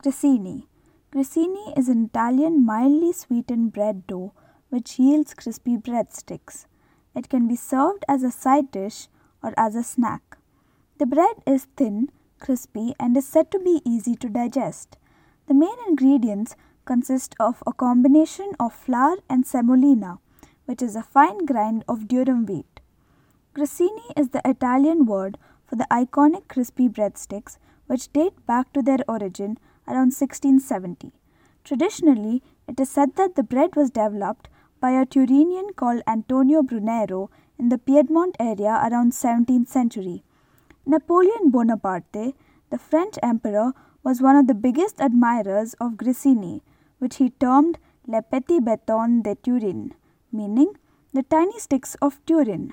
Grissini. Grissini is an Italian mildly sweetened bread dough which yields crispy breadsticks. It can be served as a side dish or as a snack. The bread is thin, crispy, and is said to be easy to digest. The main ingredients consist of a combination of flour and semolina, which is a fine grind of durum wheat. Grissini is the Italian word for the iconic crispy breadsticks which date back to their origin around 1670. Traditionally, it is said that the bread was developed by a Turinian called Antonio Brunero in the Piedmont area around 17th century. Napoleon Bonaparte, the French emperor, was one of the biggest admirers of Grissini, which he termed Le Petit Bâton de Turin, meaning the tiny sticks of Turin.